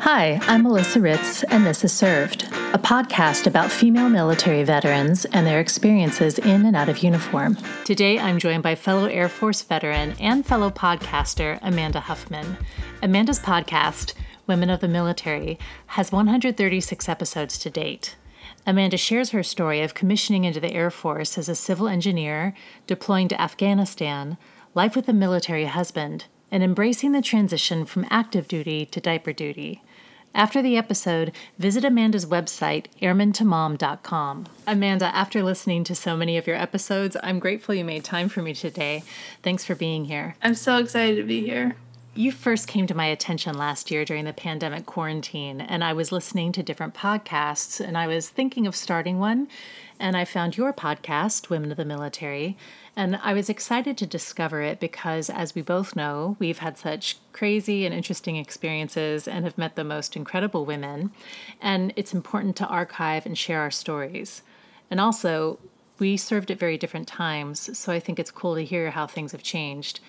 Hi, I'm Melissa Ritz, and this is Served, a podcast about female military veterans and their experiences in and out of uniform. Today, I'm joined by fellow Air Force veteran and fellow podcaster Amanda Huffman. Amanda's podcast, Women of the Military, has 136 episodes to date. Amanda shares her story of commissioning into the Air Force as a civil engineer, deploying to Afghanistan, life with a military husband, and embracing the transition from active duty to diaper duty. After the episode, visit Amanda's website, airmantomom.com. Amanda, after listening to so many of your episodes, I'm grateful you made time for me today. Thanks for being here. I'm so excited to be here. You first came to my attention last year during the pandemic quarantine, and I was listening to different podcasts, and I was thinking of starting one. And I found your podcast, Women of the Military, and I was excited to discover it because, as we both know, we've had such crazy and interesting experiences and have met the most incredible women. And it's important to archive and share our stories. And also, we served at very different times, so I think it's cool to hear how things have changed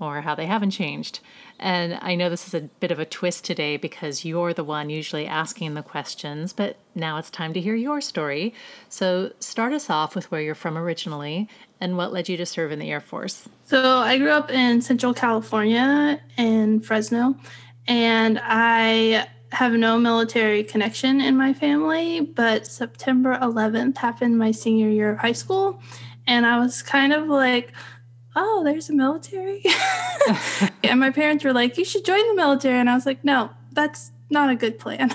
or how they haven't changed. And I know this is a bit of a twist today because you're the one usually asking the questions, but now it's time to hear your story. So start us off with where you're from originally and what led you to serve in the Air Force. So I grew up in Central California in Fresno, and I have no military connection in my family, but September 11th happened my senior year of high school. And I was kind of like, oh, there's a military. and my parents were like, you should join the military. And I was like, no, that's not a good plan.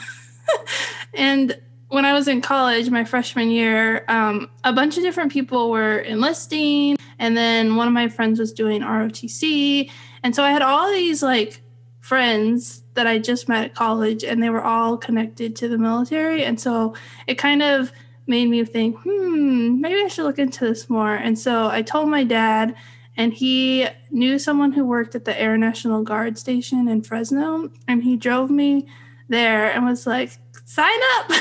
and when I was in college, my freshman year, um, a bunch of different people were enlisting. And then one of my friends was doing ROTC. And so I had all these like friends that I just met at college, and they were all connected to the military. And so it kind of made me think, hmm, maybe I should look into this more. And so I told my dad, and he knew someone who worked at the Air National Guard station in Fresno, and he drove me there and was like, sign up.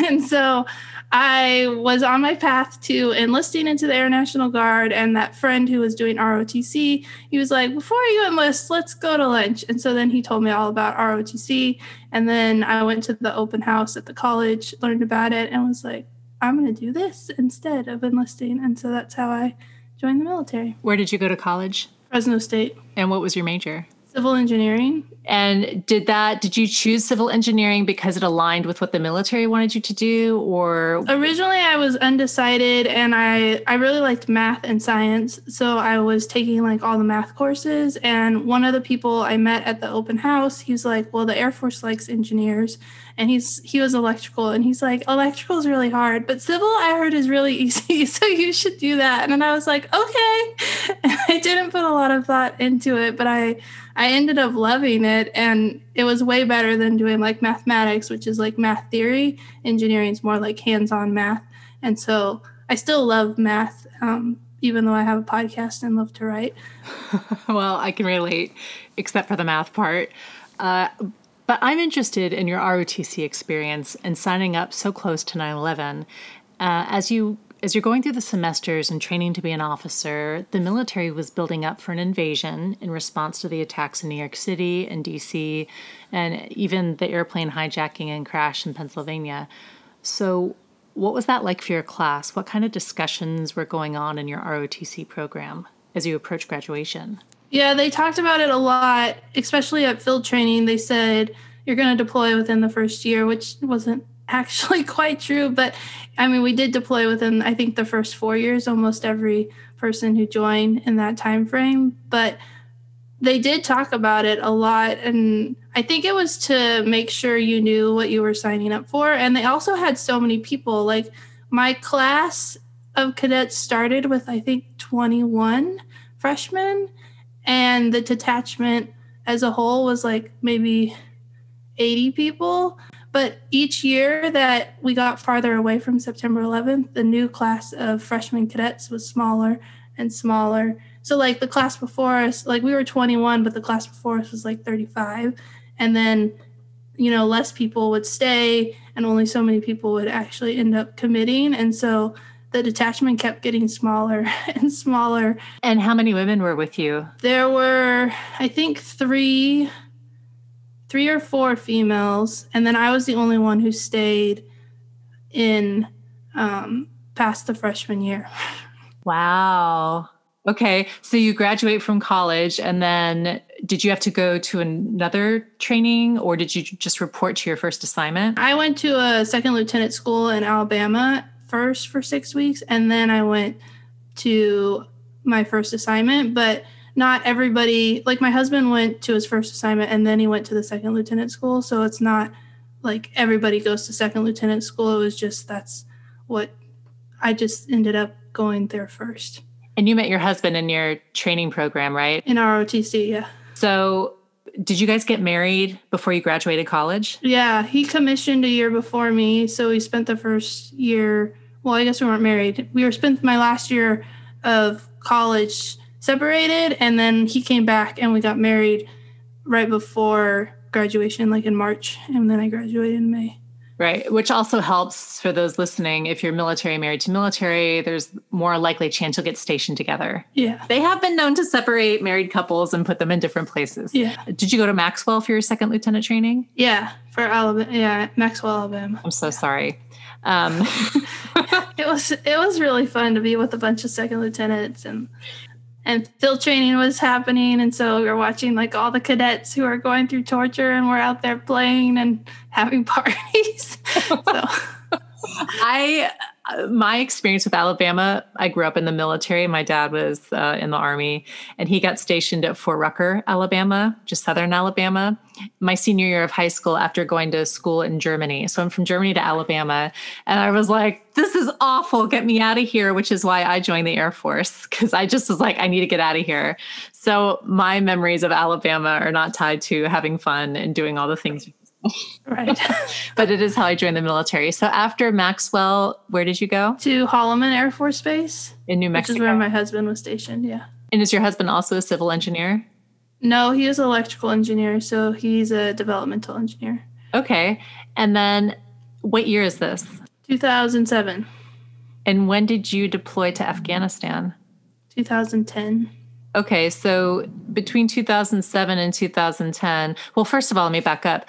and so I was on my path to enlisting into the Air National Guard, and that friend who was doing ROTC, he was like, Before you enlist, let's go to lunch. And so then he told me all about ROTC. And then I went to the open house at the college, learned about it, and was like, I'm going to do this instead of enlisting. And so that's how I joined the military. Where did you go to college? Fresno State. And what was your major? Civil engineering. And did that, did you choose civil engineering because it aligned with what the military wanted you to do or? Originally, I was undecided and I, I really liked math and science. So I was taking like all the math courses. And one of the people I met at the open house, he's like, well, the Air Force likes engineers. And he's, he was electrical and he's like, electrical is really hard, but civil I heard is really easy. So you should do that. And I was like, okay. And I didn't put a lot of thought into it, but I, I ended up loving it and it was way better than doing like mathematics, which is like math theory. Engineering is more like hands-on math. And so I still love math, um, even though I have a podcast and love to write. well, I can relate, except for the math part. Uh, but I'm interested in your ROTC experience and signing up so close to 9 11. Uh, as you as you're going through the semesters and training to be an officer, the military was building up for an invasion in response to the attacks in New York City and DC, and even the airplane hijacking and crash in Pennsylvania. So, what was that like for your class? What kind of discussions were going on in your ROTC program as you approach graduation? Yeah, they talked about it a lot, especially at field training. They said you're going to deploy within the first year, which wasn't actually quite true. But I mean, we did deploy within I think the first four years. Almost every person who joined in that time frame, but they did talk about it a lot and i think it was to make sure you knew what you were signing up for and they also had so many people like my class of cadets started with i think 21 freshmen and the detachment as a whole was like maybe 80 people but each year that we got farther away from September 11th, the new class of freshman cadets was smaller and smaller. So, like the class before us, like we were 21, but the class before us was like 35. And then, you know, less people would stay, and only so many people would actually end up committing. And so, the detachment kept getting smaller and smaller. And how many women were with you? There were, I think, three three or four females, and then I was the only one who stayed in um, past the freshman year. Wow. Okay. So you graduate from college, and then did you have to go to another training or did you just report to your first assignment? I went to a second lieutenant school in Alabama first for six weeks, and then I went to my first assignment. But not everybody, like my husband went to his first assignment and then he went to the second lieutenant school. So it's not like everybody goes to second lieutenant school. It was just that's what I just ended up going there first. And you met your husband in your training program, right? In ROTC, yeah. So, did you guys get married before you graduated college? Yeah, he commissioned a year before me, so we spent the first year. Well, I guess we weren't married. We were spent my last year of college separated, and then he came back and we got married right before graduation, like in March, and then I graduated in May. Right, which also helps for those listening. If you're military married to military, there's more likely chance you'll get stationed together. Yeah. They have been known to separate married couples and put them in different places. Yeah. Did you go to Maxwell for your second lieutenant training? Yeah, for Alabama. Yeah, Maxwell, Alabama. I'm so sorry. Um, it was it was really fun to be with a bunch of second lieutenants and and field training was happening. And so we were watching like all the cadets who are going through torture and we're out there playing and having parties. So i my experience with Alabama, I grew up in the military. My dad was uh, in the army, and he got stationed at Fort Rucker, Alabama, just southern Alabama. My senior year of high school, after going to school in Germany, so I'm from Germany to Alabama, and I was like, "This is awful. Get me out of here." Which is why I joined the Air Force because I just was like, "I need to get out of here." So my memories of Alabama are not tied to having fun and doing all the things right. but it is how I joined the military. So after Maxwell, where did you go? To Holloman Air Force Base in New Mexico. Which is where my husband was stationed. Yeah. And is your husband also a civil engineer? No, he is an electrical engineer. So he's a developmental engineer. Okay. And then what year is this? 2007. And when did you deploy to Afghanistan? 2010. Okay, so between 2007 and 2010, well, first of all, let me back up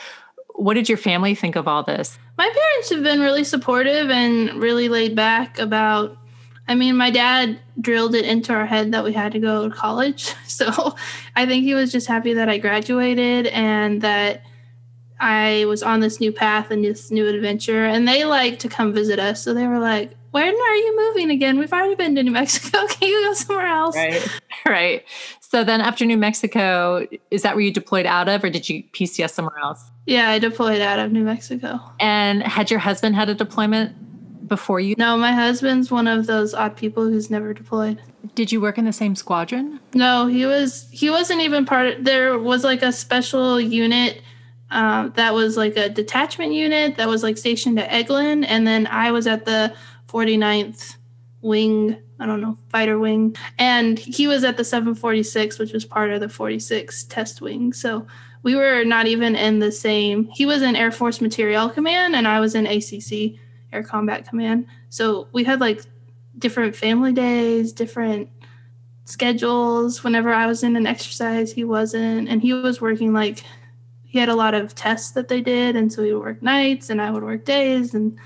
what did your family think of all this? My parents have been really supportive and really laid back about I mean, my dad drilled it into our head that we had to go to college. So I think he was just happy that I graduated and that I was on this new path and this new adventure. And they like to come visit us. So they were like, when are you moving again? We've already been to New Mexico. Can you go somewhere else? Right. Right. So then after New Mexico, is that where you deployed out of or did you PCS somewhere else? Yeah, I deployed out of New Mexico. And had your husband had a deployment before you? No, my husband's one of those odd people who's never deployed. Did you work in the same squadron? No, he was he wasn't even part of there was like a special unit um, that was like a detachment unit that was like stationed at Eglin and then I was at the 49th wing I don't know, fighter wing. And he was at the 746, which was part of the 46 test wing. So we were not even in the same. He was in Air Force Materiel Command, and I was in ACC, Air Combat Command. So we had like different family days, different schedules. Whenever I was in an exercise, he wasn't. And he was working like, he had a lot of tests that they did. And so he would work nights, and I would work days. And,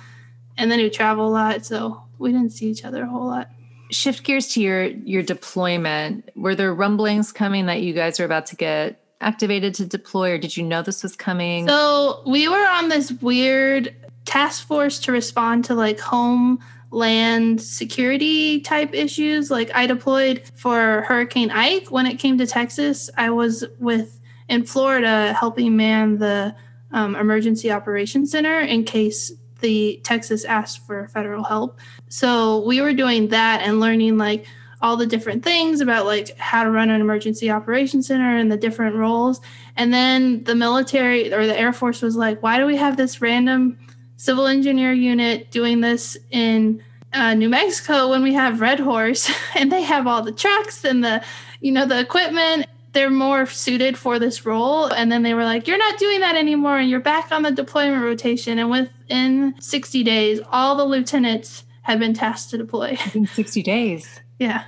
and then he would travel a lot. So we didn't see each other a whole lot. Shift gears to your your deployment. Were there rumblings coming that you guys were about to get activated to deploy or did you know this was coming? So we were on this weird task force to respond to like homeland security type issues. Like i deployed for hurricane ike. When it came to texas i was with in florida helping man the um, emergency operations center in case the Texas asked for federal help. So we were doing that and learning like all the different things about like how to run an emergency operations center and the different roles. And then the military or the Air Force was like, why do we have this random civil engineer unit doing this in uh, New Mexico when we have Red Horse and they have all the trucks and the you know the equipment they're more suited for this role. And then they were like, you're not doing that anymore. And you're back on the deployment rotation. And within 60 days, all the lieutenants had been tasked to deploy. In 60 days. yeah.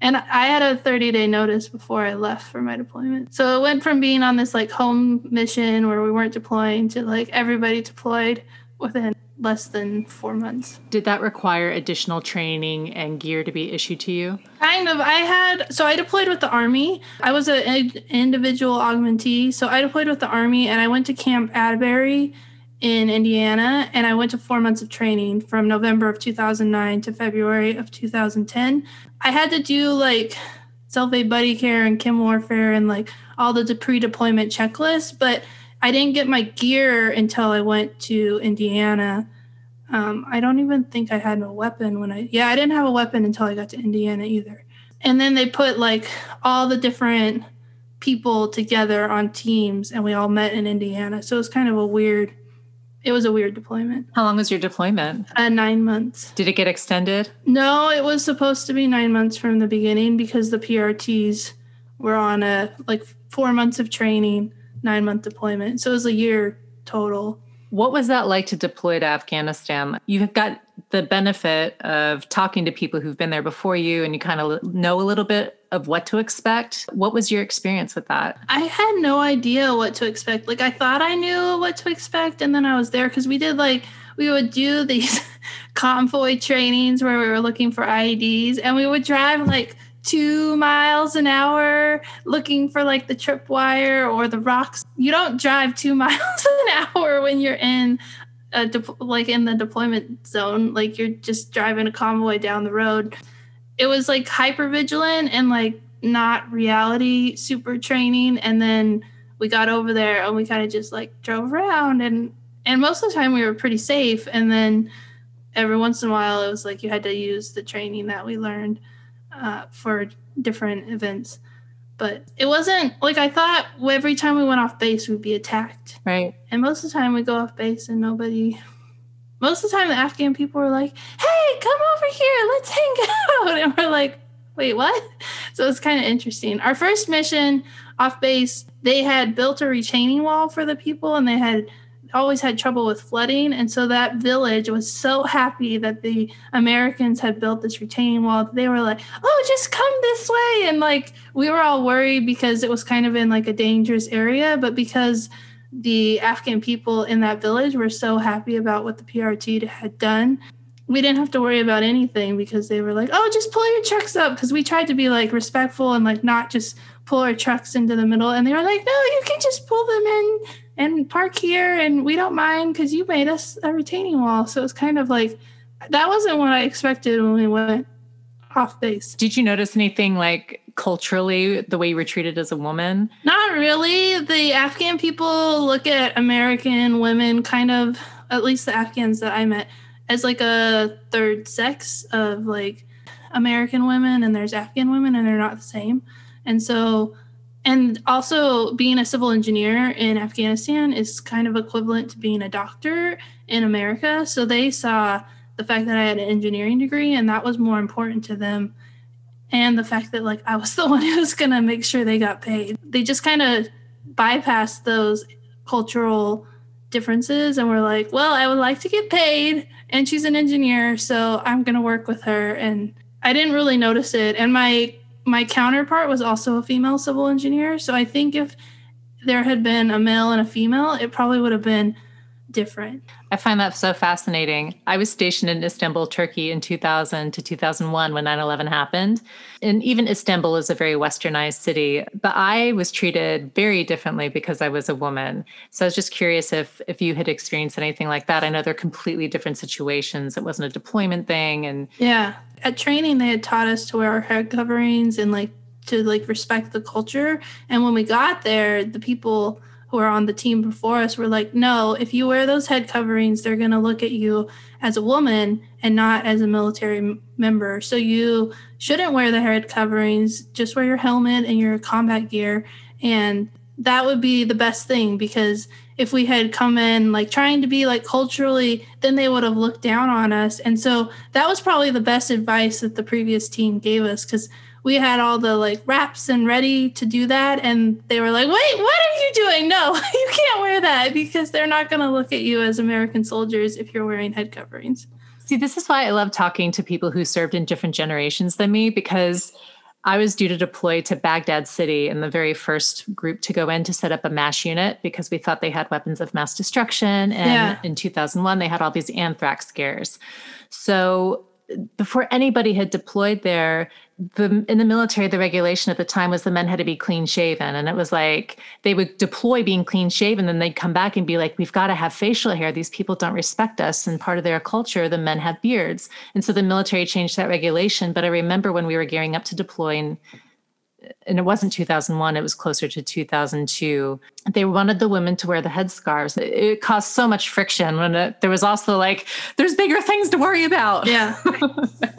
And I had a 30 day notice before I left for my deployment. So it went from being on this like home mission where we weren't deploying to like everybody deployed within less than four months. Did that require additional training and gear to be issued to you? Kind of. I had, so I deployed with the Army. I was an individual augmentee. So I deployed with the Army and I went to Camp Atterbury in Indiana and I went to four months of training from November of 2009 to February of 2010. I had to do like self aid buddy care and chem warfare and like all the pre deployment checklists, but I didn't get my gear until I went to Indiana. Um, I don't even think I had a weapon when I, yeah, I didn't have a weapon until I got to Indiana either. And then they put like all the different people together on teams and we all met in Indiana. So it was kind of a weird, it was a weird deployment. How long was your deployment? Uh, nine months. Did it get extended? No, it was supposed to be nine months from the beginning because the PRTs were on a like four months of training nine month deployment. So it was a year total. What was that like to deploy to Afghanistan? You've got the benefit of talking to people who've been there before you and you kind of know a little bit of what to expect. What was your experience with that? I had no idea what to expect. Like I thought I knew what to expect and then I was there cuz we did like we would do these convoy trainings where we were looking for IEDs and we would drive like two miles an hour looking for like the tripwire or the rocks. You don't drive two miles an hour when you're in a de- like in the deployment zone. Like you're just driving a convoy down the road. It was like hyper vigilant and like not reality super training. And then we got over there and we kind of just like drove around and and most of the time we were pretty safe. And then every once in a while it was like you had to use the training that we learned uh, for different events. But it wasn't like I thought every time we went off base, we'd be attacked. Right. And most of the time we go off base and nobody, most of the time the Afghan people were like, hey, come over here, let's hang out. And we're like, wait, what? So it's kind of interesting. Our first mission off base, they had built a retaining wall for the people and they had always had trouble with flooding. And so that village was so happy that the Americans had built this retaining wall. They were like, oh, just come this way. And like, we were all worried because it was kind of in like a dangerous area. But because the Afghan people in that village were so happy about what the PRT had done, we didn't have to worry about anything because they were like, oh, just pull your trucks up. Because we tried to be like respectful and like not just pull our trucks into the middle. And they were like, no, you can just pull them in and park here and we don't mind because you made us a retaining wall. So it's kind of like that wasn't what I expected when we went off base. Did you notice anything like culturally the way you were treated as a woman? Not really. The Afghan people look at American women kind of, at least the Afghans that I met, as like a third sex of like American women and there's Afghan women and they're not the same. And so and also being a civil engineer in Afghanistan is kind of equivalent to being a doctor in America. So they saw the fact that I had an engineering degree and that was more important to them. And the fact that like I was the one who was gonna make sure they got paid. They just kind of bypassed those cultural differences and were like, well, I would like to get paid and she's an engineer, so I'm gonna work with her. And I didn't really notice it. And my my counterpart was also a female civil engineer. So I think if there had been a male and a female, it probably would have been different. I find that so fascinating. I was stationed in Istanbul, Turkey in 2000 to 2001 when 9 11 happened. And even Istanbul is a very westernized city, but I was treated very differently because I was a woman. So I was just curious if, if you had experienced anything like that. I know they're completely different situations. It wasn't a deployment thing. And yeah, at training, they had taught us to wear our head coverings and like to like respect the culture. And when we got there, the people, who are on the team before us were like, no, if you wear those head coverings, they're going to look at you as a woman and not as a military m- member. So you shouldn't wear the head coverings, just wear your helmet and your combat gear. And that would be the best thing because if we had come in like trying to be like culturally, then they would have looked down on us. And so that was probably the best advice that the previous team gave us because we had all the like wraps and ready to do that and they were like wait what are you doing no you can't wear that because they're not going to look at you as american soldiers if you're wearing head coverings see this is why i love talking to people who served in different generations than me because I was due to deploy to Baghdad City in the very first group to go in to set up a MASH unit because we thought they had weapons of mass destruction. And yeah. in 2001, they had all these anthrax scares. So before anybody had deployed there, the in the military, the regulation at the time was the men had to be clean shaven. And it was like they would deploy being clean shaven, then they'd come back and be like, We've got to have facial hair. These people don't respect us. And part of their culture, the men have beards. And so the military changed that regulation. But I remember when we were gearing up to deploy in and it wasn't 2001 it was closer to 2002 they wanted the women to wear the headscarves. It caused so much friction when it, there was also like there's bigger things to worry about. Yeah.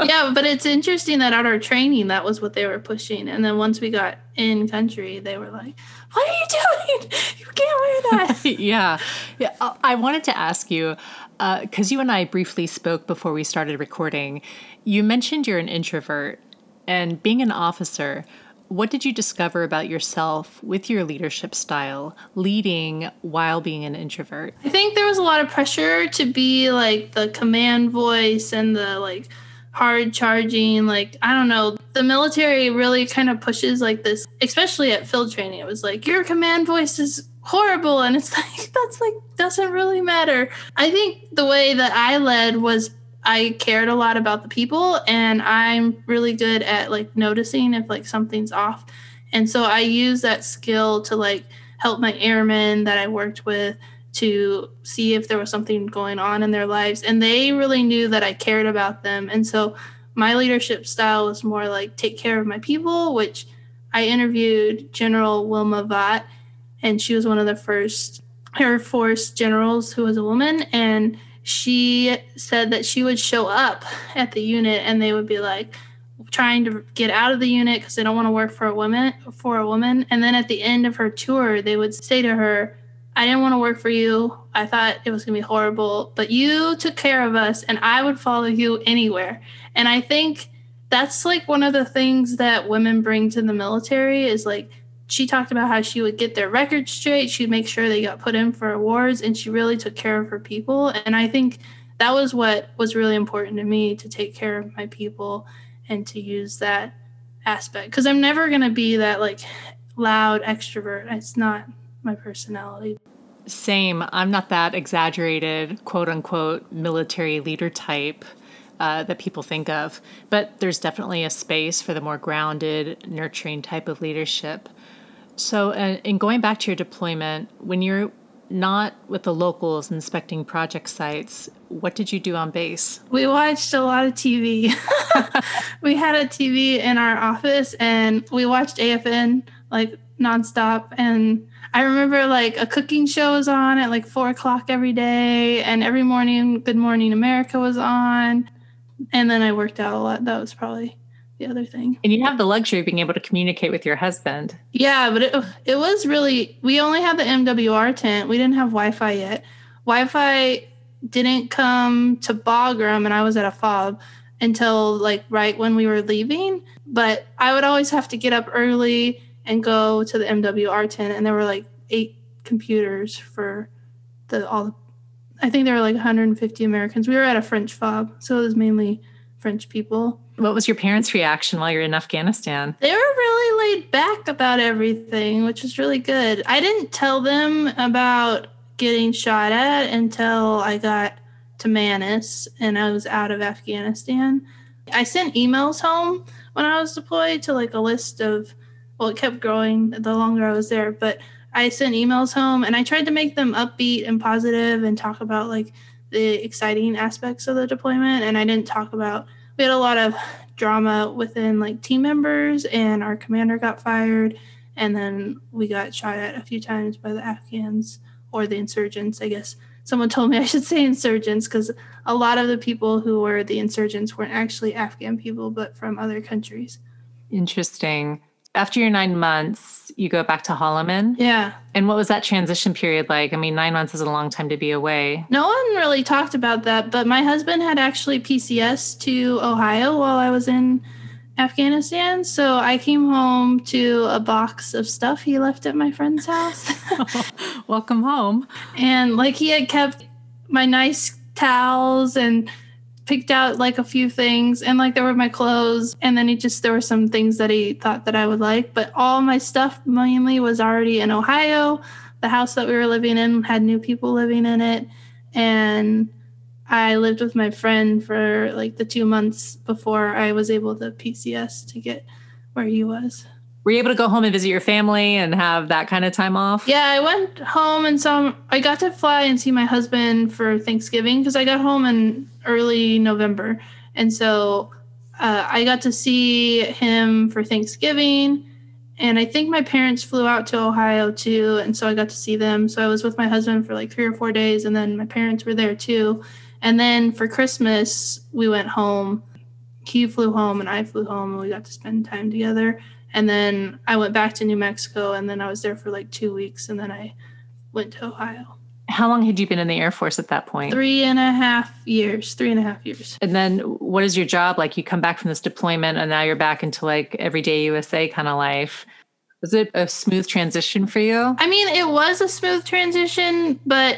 Yeah but it's interesting that at our training that was what they were pushing. And then once we got in country they were like what are you doing? You can't wear that. Yeah. Yeah i wanted to ask you because uh, you and i briefly spoke before we started recording. You mentioned you're an introvert and being an officer what did you discover about yourself with your leadership style, leading while being an introvert? I think there was a lot of pressure to be like the command voice and the like hard charging. Like, I don't know, the military really kind of pushes like this, especially at field training. It was like, your command voice is horrible. And it's like, that's like, doesn't really matter. I think the way that I led was I cared a lot about the people and I'm really good at like noticing if like something's off. And so I use that skill to like help my airmen that I worked with to see if there was something going on in their lives. And they really knew that I cared about them. And so my leadership style was more like take care of my people, which I interviewed General Wilma Vaught, and she was one of the first Air Force generals who was a woman. And she said that she would show up at the unit and they would be like trying to get out of the unit because they don't want to work for a woman for a woman. And then at the end of her tour they would say to her i didn't want to work for you. I thought it was going to be horrible but you took care of us and i would follow you anywhere. And i think that's like one of the things that women bring to the military is like she talked about how she would get their records straight. She'd make sure they got put in for awards, and she really took care of her people. And I think that was what was really important to me to take care of my people and to use that aspect. Because I'm never going to be that like loud extrovert. It's not my personality. Same. I'm not that exaggerated, quote unquote, military leader type. Uh, that people think of. But there's definitely a space for the more grounded, nurturing type of leadership. So, uh, in going back to your deployment, when you're not with the locals inspecting project sites, what did you do on base? We watched a lot of TV. we had a TV in our office and we watched AFN like nonstop. And I remember like a cooking show was on at like four o'clock every day, and every morning Good Morning America was on. And then I worked out a lot. That was probably the other thing. And you have the luxury of being able to communicate with your husband. Yeah, but it it was really we only had the MWR tent. We didn't have Wi-Fi yet. Wi-Fi didn't come to Bagram and I was at a fob until like right when we were leaving. But I would always have to get up early and go to the MWR tent and there were like eight computers for the all The, I think there were like 150 Americans. We were at a French fob, so it was mainly French people. What was your parents' reaction while you're in Afghanistan? They were really laid back about everything, which was really good. I didn't tell them about getting shot at until I got to Manas and I was out of Afghanistan. I sent emails home when I was deployed to like a list of, well, it kept growing the longer I was there, but I sent emails home and I tried to make them upbeat and positive and talk about like the exciting aspects of the deployment. And I didn't talk about, we had a lot of drama within like team members, and our commander got fired. And then we got shot at a few times by the Afghans or the insurgents, I guess. Someone told me I should say insurgents because a lot of the people who were the insurgents weren't actually Afghan people, but from other countries. Interesting after your nine months, you go back to Holloman. Yeah. And what was that transition period like? I mean, nine months is a long time to be away. No one really talked about that, but my husband had actually PCS to Ohio while I was in Afghanistan. So I came home to a box of stuff he left at my friend's house. Welcome home. And like he had kept my nice towels and picked out like a few things and like there were my clothes and then he just there were some things that he thought that I would like but all my stuff mainly was already in Ohio. The house that we were living in had new people living in it and I lived with my friend for like the 2 months before I was able to PCS to get where he was were you able to go home and visit your family and have that kind of time off? Yeah, I went home and some I got to fly and see my husband for Thanksgiving because I got home in early November. And so uh, I got to see him for Thanksgiving. And I think my parents flew out to Ohio too. And so I got to see them. So I was with my husband for like three or four days. And then my parents were there too. And then for Christmas, we went home. He flew home and I flew home and we got to spend time together. And then I went back to New Mexico and then I was there for like two weeks and then I went to Ohio. How long had you been in the Air Force at that point? Three and a half years. Three and a half years. And then what is your job like? You come back from this deployment and now you're back into like everyday USA kind of life. Was it a smooth transition for you? I mean, it was a smooth transition, but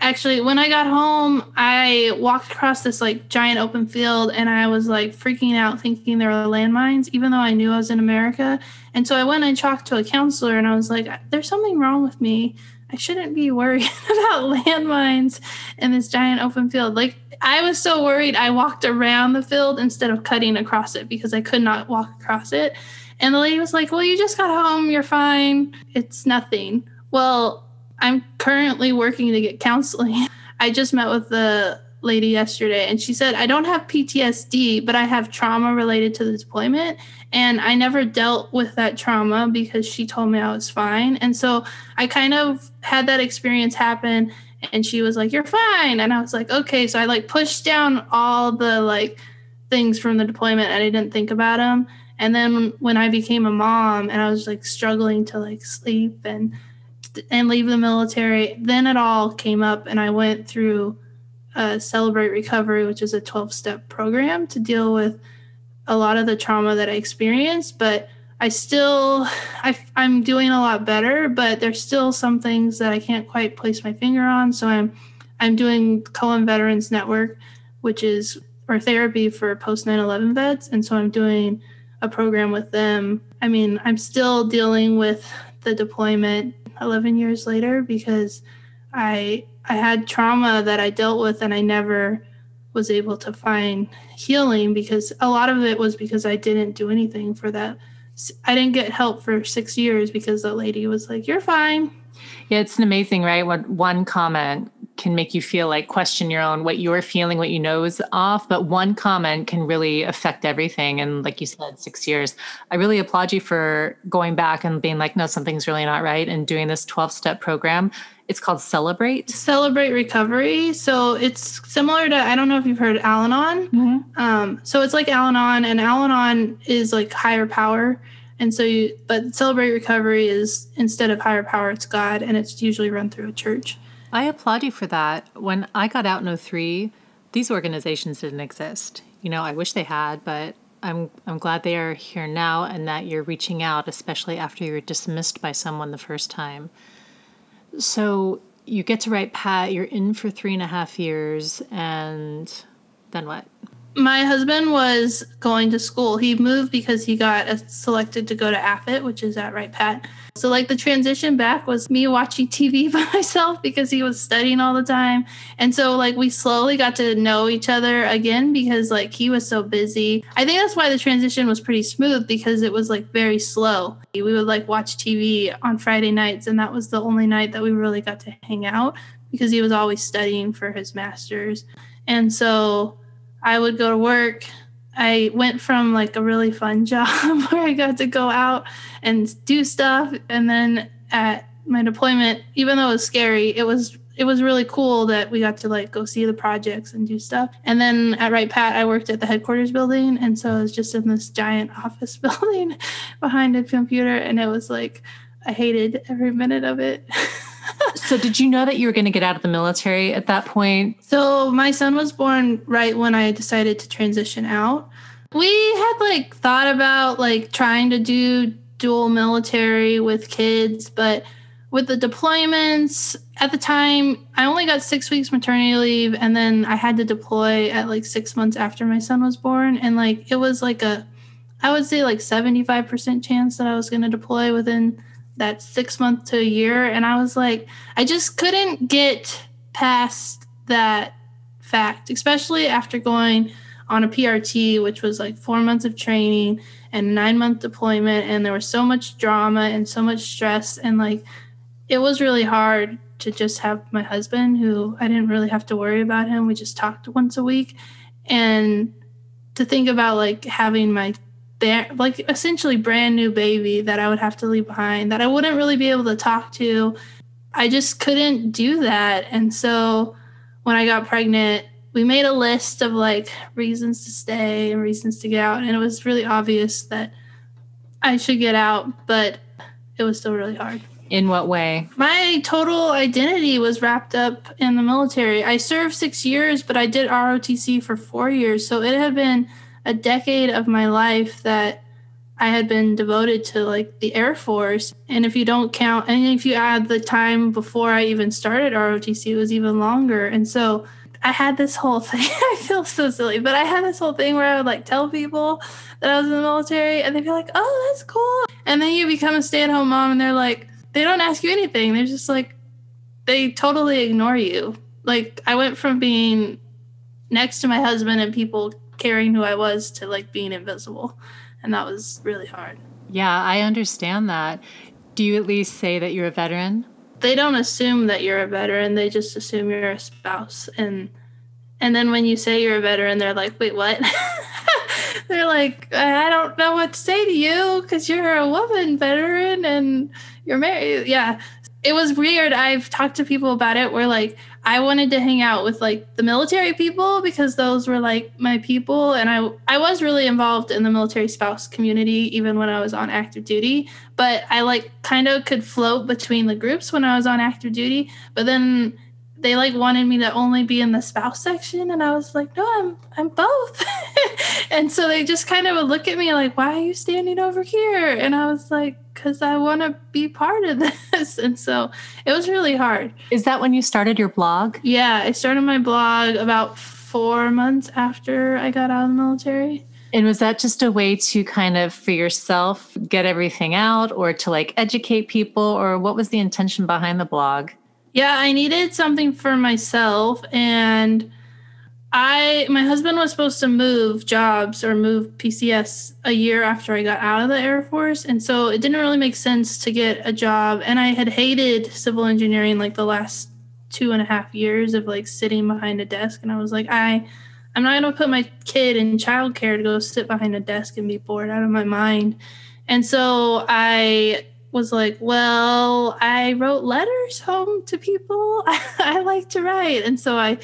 actually when i got home i walked across this like giant open field and i was like freaking out thinking there were landmines even though i knew i was in america. And so i went and talked to a counselor and i was like there's something wrong with me. I shouldn't be worried about landmines in this giant open field. Like i was so worried i walked around the field instead of cutting across it because i could not walk across it. And the lady was like well you just got home. You're fine. It's nothing. Well I'm currently working to get counseling. I just met with the lady yesterday and she said, I don't have PTSD, but I have trauma related to the deployment. And I never dealt with that trauma because she told me I was fine. And so I kind of had that experience happen and she was like, You're fine. And I was like, Okay. So I like pushed down all the like things from the deployment and I didn't think about them. And then when I became a mom and I was like struggling to like sleep and and leave the military. Then it all came up, and I went through uh, Celebrate Recovery, which is a 12 step program to deal with a lot of the trauma that I experienced. But I still, I, I'm doing a lot better, but there's still some things that I can't quite place my finger on. So I'm, I'm doing Cohen Veterans Network, which is or therapy for post 9/11 vets, and so I'm doing a program with them. I mean, I'm still dealing with the deployment 11 years later because I I had trauma that I dealt with and I never was able to find healing because a lot of it was because I didn't do anything for that. I didn't get help for 6 years because the lady was like, "You're fine." Yeah, it's amazing, right? What one comment can make you feel like question your own what you're feeling, what you know is off. But one comment can really affect everything. And like you said, six years. I really applaud you for going back and being like, no, something's really not right, and doing this 12 step program. It's called Celebrate. Celebrate Recovery. So it's similar to, I don't know if you've heard Al Anon. Mm-hmm. Um, so it's like Al Anon, and Al Anon is like higher power. And so you, but Celebrate Recovery is instead of higher power, it's God, and it's usually run through a church. I applaud you for that. When I got out in 03, these organizations didn't exist. You know, I wish they had, but I'm I'm glad they are here now and that you're reaching out, especially after you're dismissed by someone the first time. So you get to Wright Pat, you're in for three and a half years, and then what? My husband was going to school. He moved because he got selected to go to AFIT, which is at Wright Pat. So, like, the transition back was me watching TV by myself because he was studying all the time. And so, like, we slowly got to know each other again because, like, he was so busy. I think that's why the transition was pretty smooth because it was, like, very slow. We would, like, watch TV on Friday nights, and that was the only night that we really got to hang out because he was always studying for his master's. And so, I would go to work. I went from like a really fun job where I got to go out and do stuff, and then at my deployment, even though it was scary, it was it was really cool that we got to like go see the projects and do stuff. And then at Wright Pat, I worked at the headquarters building, and so I was just in this giant office building behind a computer, and it was like I hated every minute of it. so did you know that you were going to get out of the military at that point? So my son was born right when I decided to transition out. We had like thought about like trying to do dual military with kids, but with the deployments at the time, I only got six weeks maternity leave, and then I had to deploy at like six months after my son was born. And like it was like a, I would say like 75% chance that I was going to deploy within that six month to a year. And I was like, I just couldn't get past that fact, especially after going on a PRT, which was like four months of training and nine month deployment. And there was so much drama and so much stress. And like, it was really hard to just have my husband, who I didn't really have to worry about him. We just talked once a week. And to think about like having my like essentially brand new baby that I would have to leave behind that I wouldn't really be able to talk to. I just couldn't do that. And so when I got pregnant, we made a list of like reasons to stay and reasons to get out. And it was really obvious that I should get out, but it was still really hard. In what way? My total identity was wrapped up in the military. I served six years, but I did ROTC for four years. So it had been a decade of my life that I had been devoted to like the Air Force. And if you don't count, and if you add the time before I even started ROTC, it was even longer. And so I had this whole thing. I feel so silly, but I had this whole thing where I would like tell people that I was in the military and they'd be like, oh, that's cool. And then you become a stay at home mom and they're like, they don't ask you anything. They're just like, they totally ignore you. Like, I went from being next to my husband and people caring who I was to like being invisible. And that was really hard. Yeah, I understand that. Do you at least say that you're a veteran? They don't assume that you're a veteran. They just assume you're a spouse. And and then when you say you're a veteran, they're like, "Wait, what?" they're like, "I don't know what to say to you because you're a woman veteran and you're married." Yeah. It was weird. I've talked to people about it where like I wanted to hang out with like the military people because those were like my people and I I was really involved in the military spouse community even when I was on active duty but I like kind of could float between the groups when I was on active duty but then they like wanted me to only be in the spouse section and I was like no I'm I'm both and so they just kind of would look at me like why are you standing over here and I was like because I want to be part of this. And so it was really hard. Is that when you started your blog? Yeah, I started my blog about four months after I got out of the military. And was that just a way to kind of for yourself get everything out or to like educate people or what was the intention behind the blog? Yeah, I needed something for myself and I my husband was supposed to move jobs or move PCS a year after I got out of the Air Force, and so it didn't really make sense to get a job. And I had hated civil engineering like the last two and a half years of like sitting behind a desk, and I was like, I I'm not gonna put my kid in childcare to go sit behind a desk and be bored out of my mind. And so I was like, well, I wrote letters home to people. I like to write, and so I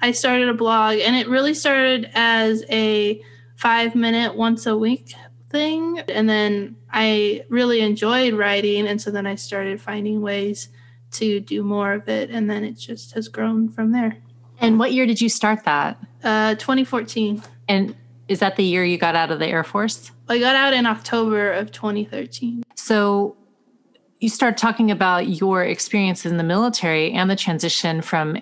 I started a blog, and it really started as a five minute once a week thing. And then I really enjoyed writing. And so then I started finding ways to do more of it. And then it just has grown from there. And what year did you start that? Uh, 2014. And is that the year you got out of the Air Force? I got out in October of 2013. So you start talking about your experience in the military and the transition from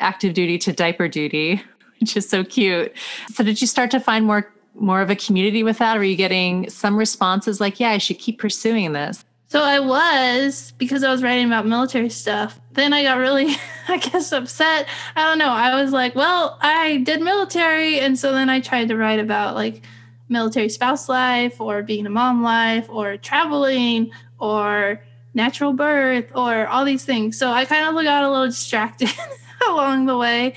active duty to diaper duty, which is so cute. So did you start to find more more of a community with that? Or are you getting some responses like, yeah, I should keep pursuing this? So I was because I was writing about military stuff. Then I got really, I guess, upset. I don't know. I was like, well, I did military. And so then I tried to write about like military spouse life or being a mom life or traveling or natural birth or all these things. So I kind of got a little distracted. along the way.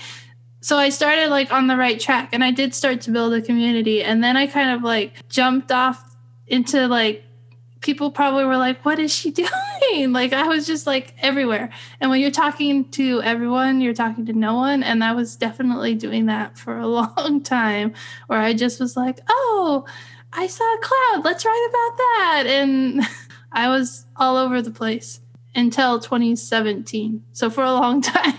So I started like on the right track and I did start to build a community. And then I kind of like jumped off into like people probably were like, what is she doing? like I was just like everywhere. And when you're talking to everyone, you're talking to no one. And I was definitely doing that for a long time where I just was like, oh, I saw a cloud. Let's write about that. And I was all over the place until 2017. So for a long time.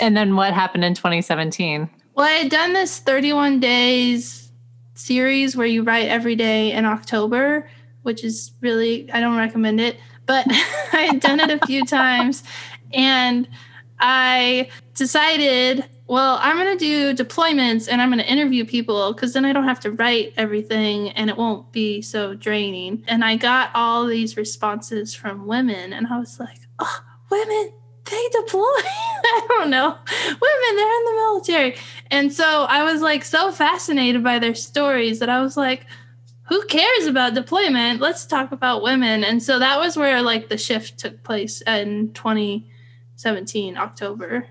and then what happened in 2017? Well, I had done this 31 days series where you write every day in October, which is really, I don't recommend it. but I had done it a few times and I decided, well, I'm going to do deployments and I'm going to interview people because then I don't have to write everything and it won't be so draining. And I got all these responses from women and I was like, oh, women, they deploy. I don't know. Women, they're in the military. And so I was like so fascinated by their stories that I was like, who cares about deployment? Let's talk about women. And so that was where like the shift took place in 2017, October.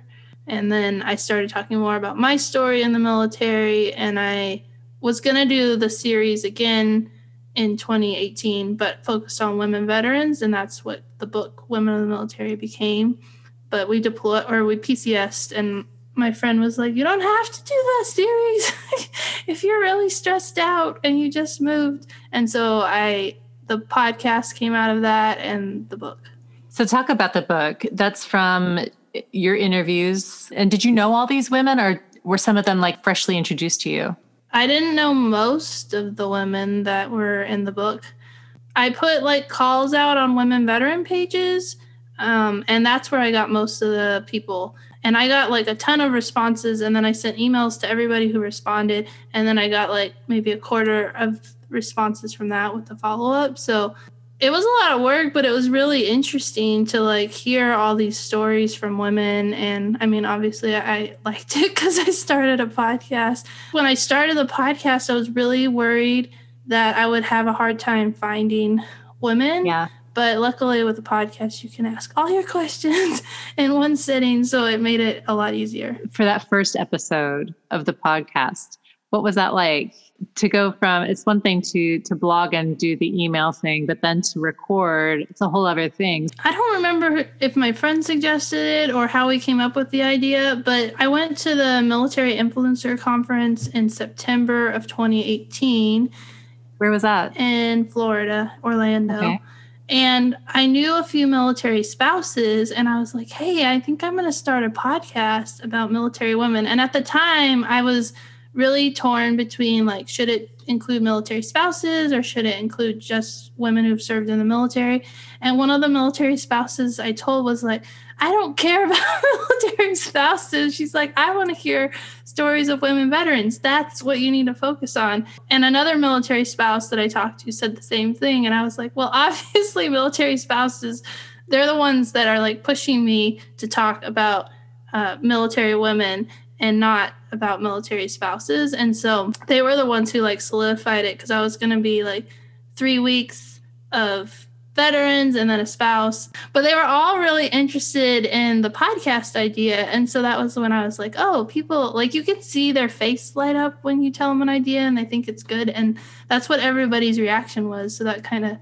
And then I started talking more about my story in the military. And I was going to do the series again in 2018, but focused on women veterans. And that's what the book Women of the Military became. But we deployed or we PCSed and my friend was like, You don't have to do that series if you're really stressed out and you just moved. And so I, the podcast came out of that and the book. So, talk about the book. That's from your interviews. And did you know all these women or were some of them like freshly introduced to you? I didn't know most of the women that were in the book. I put like calls out on women veteran pages, um, and that's where I got most of the people and I got like a ton of responses and then I sent emails to everybody who responded and then I got like maybe a quarter of responses from that with the follow up. So it was a lot of work, but it was really interesting to like hear all these stories from women. And I mean, obviously, I liked it because I started a podcast. When I started the podcast, I was really worried that I would have a hard time finding women. Yeah. But luckily, with the podcast, you can ask all your questions in one sitting. So it made it a lot easier. For that first episode of the podcast, what was that like? To go from it's one thing to to blog and do the email thing, but then to record, it's a whole other thing. I don't remember if my friend suggested it or how we came up with the idea, but I went to the military influencer conference in September of 2018. Where was that? In Florida, Orlando. Okay. And I knew a few military spouses, and I was like, hey, I think I'm going to start a podcast about military women. And at the time, I was really torn between like, should it include military spouses or should it include just women who've served in the military? And one of the military spouses I told was like, I don't care about military spouses. She's like, I want to hear stories of women veterans. That's what you need to focus on. And another military spouse that I talked to said the same thing. And I was like, well, obviously, military spouses, they're the ones that are like pushing me to talk about uh, military women and not about military spouses. And so they were the ones who like solidified it because I was going to be like three weeks of veterans and then a spouse. But they were all really interested in the podcast idea. And so that was when I was like, oh, people like you can see their face light up when you tell them an idea and they think it's good. And that's what everybody's reaction was. So that kind of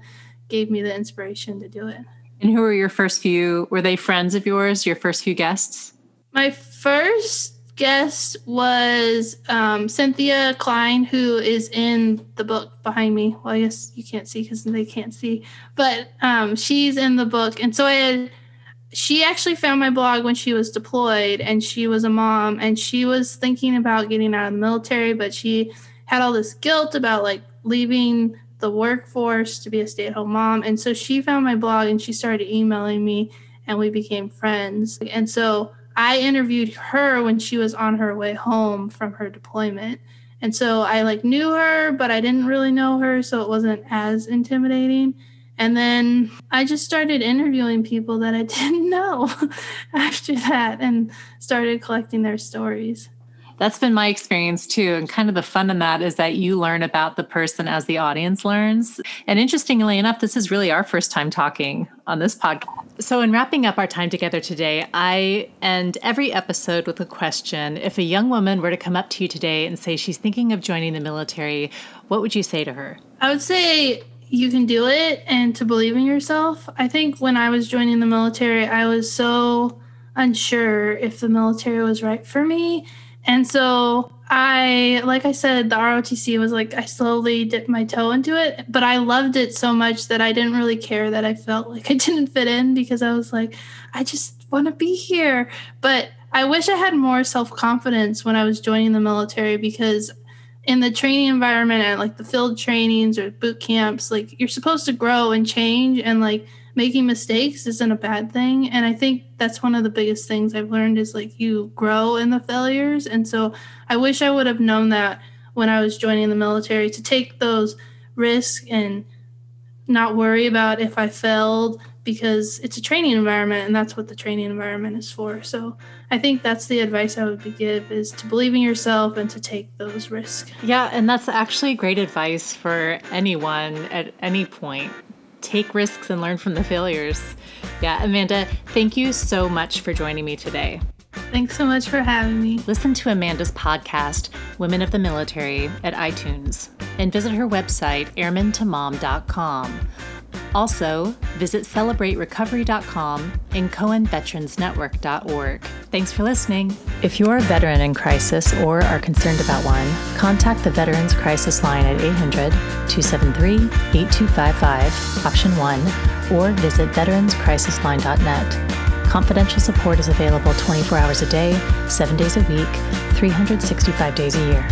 gave me the inspiration to do it. And who were your first few? Were they friends of yours, your first few guests? My first guest was um, Cynthia Klein, who is in the book behind me. Well, I guess you can't see because they can't see, but um, she's in the book. And so I had, she actually found my blog when she was deployed and she was a mom and she was thinking about getting out of the military, but she had all this guilt about like leaving the workforce to be a stay at home mom. And so she found my blog and she started emailing me and we became friends. And so I interviewed her when she was on her way home from her deployment. And so I like knew her, but I didn't really know her, so it wasn't as intimidating. And then I just started interviewing people that I didn't know after that and started collecting their stories that's been my experience too. And kind of the fun in that is that you learn about the person as the audience learns. And interestingly enough, this is really our first time talking on this podcast. So, in wrapping up our time together today, I end every episode with a question. If a young woman were to come up to you today and say she's thinking of joining the military, what would you say to her? I would say you can do it and to believe in yourself. I think when I was joining the military, I was so unsure if the military was right for me and so I, like I said, the ROTC was like, I slowly dipped my toe into it, but I loved it so much that I didn't really care that I felt like I didn't fit in because I was like, I just want to be here. But I wish I had more self confidence when I was joining the military because in the training environment and like the field trainings or boot camps, like you're supposed to grow and change. And like making mistakes isn't a bad thing. And I think that's one of the biggest things I've learned is like you grow in the failures. And so I wish I would have known that when I was joining the military to take those risks and not worry about if I failed because it's a training environment and that's what the training environment is for. So I think that's the advice I would give is to believe in yourself and to take those risks. Yeah, and that's actually great advice for anyone at any point. Take risks and learn from the failures. Yeah, Amanda, thank you so much for joining me today. Thanks so much for having me. Listen to Amanda's podcast, Women of the Military, at iTunes, and visit her website, airmantomom.com. Also, visit celebraterecovery.com and CohenVeteransNetwork.org. Thanks for listening. If you're a veteran in crisis or are concerned about one, contact the Veterans Crisis Line at 800 273 8255, option 1, or visit veteranscrisisline.net. Confidential support is available 24 hours a day, 7 days a week, 365 days a year.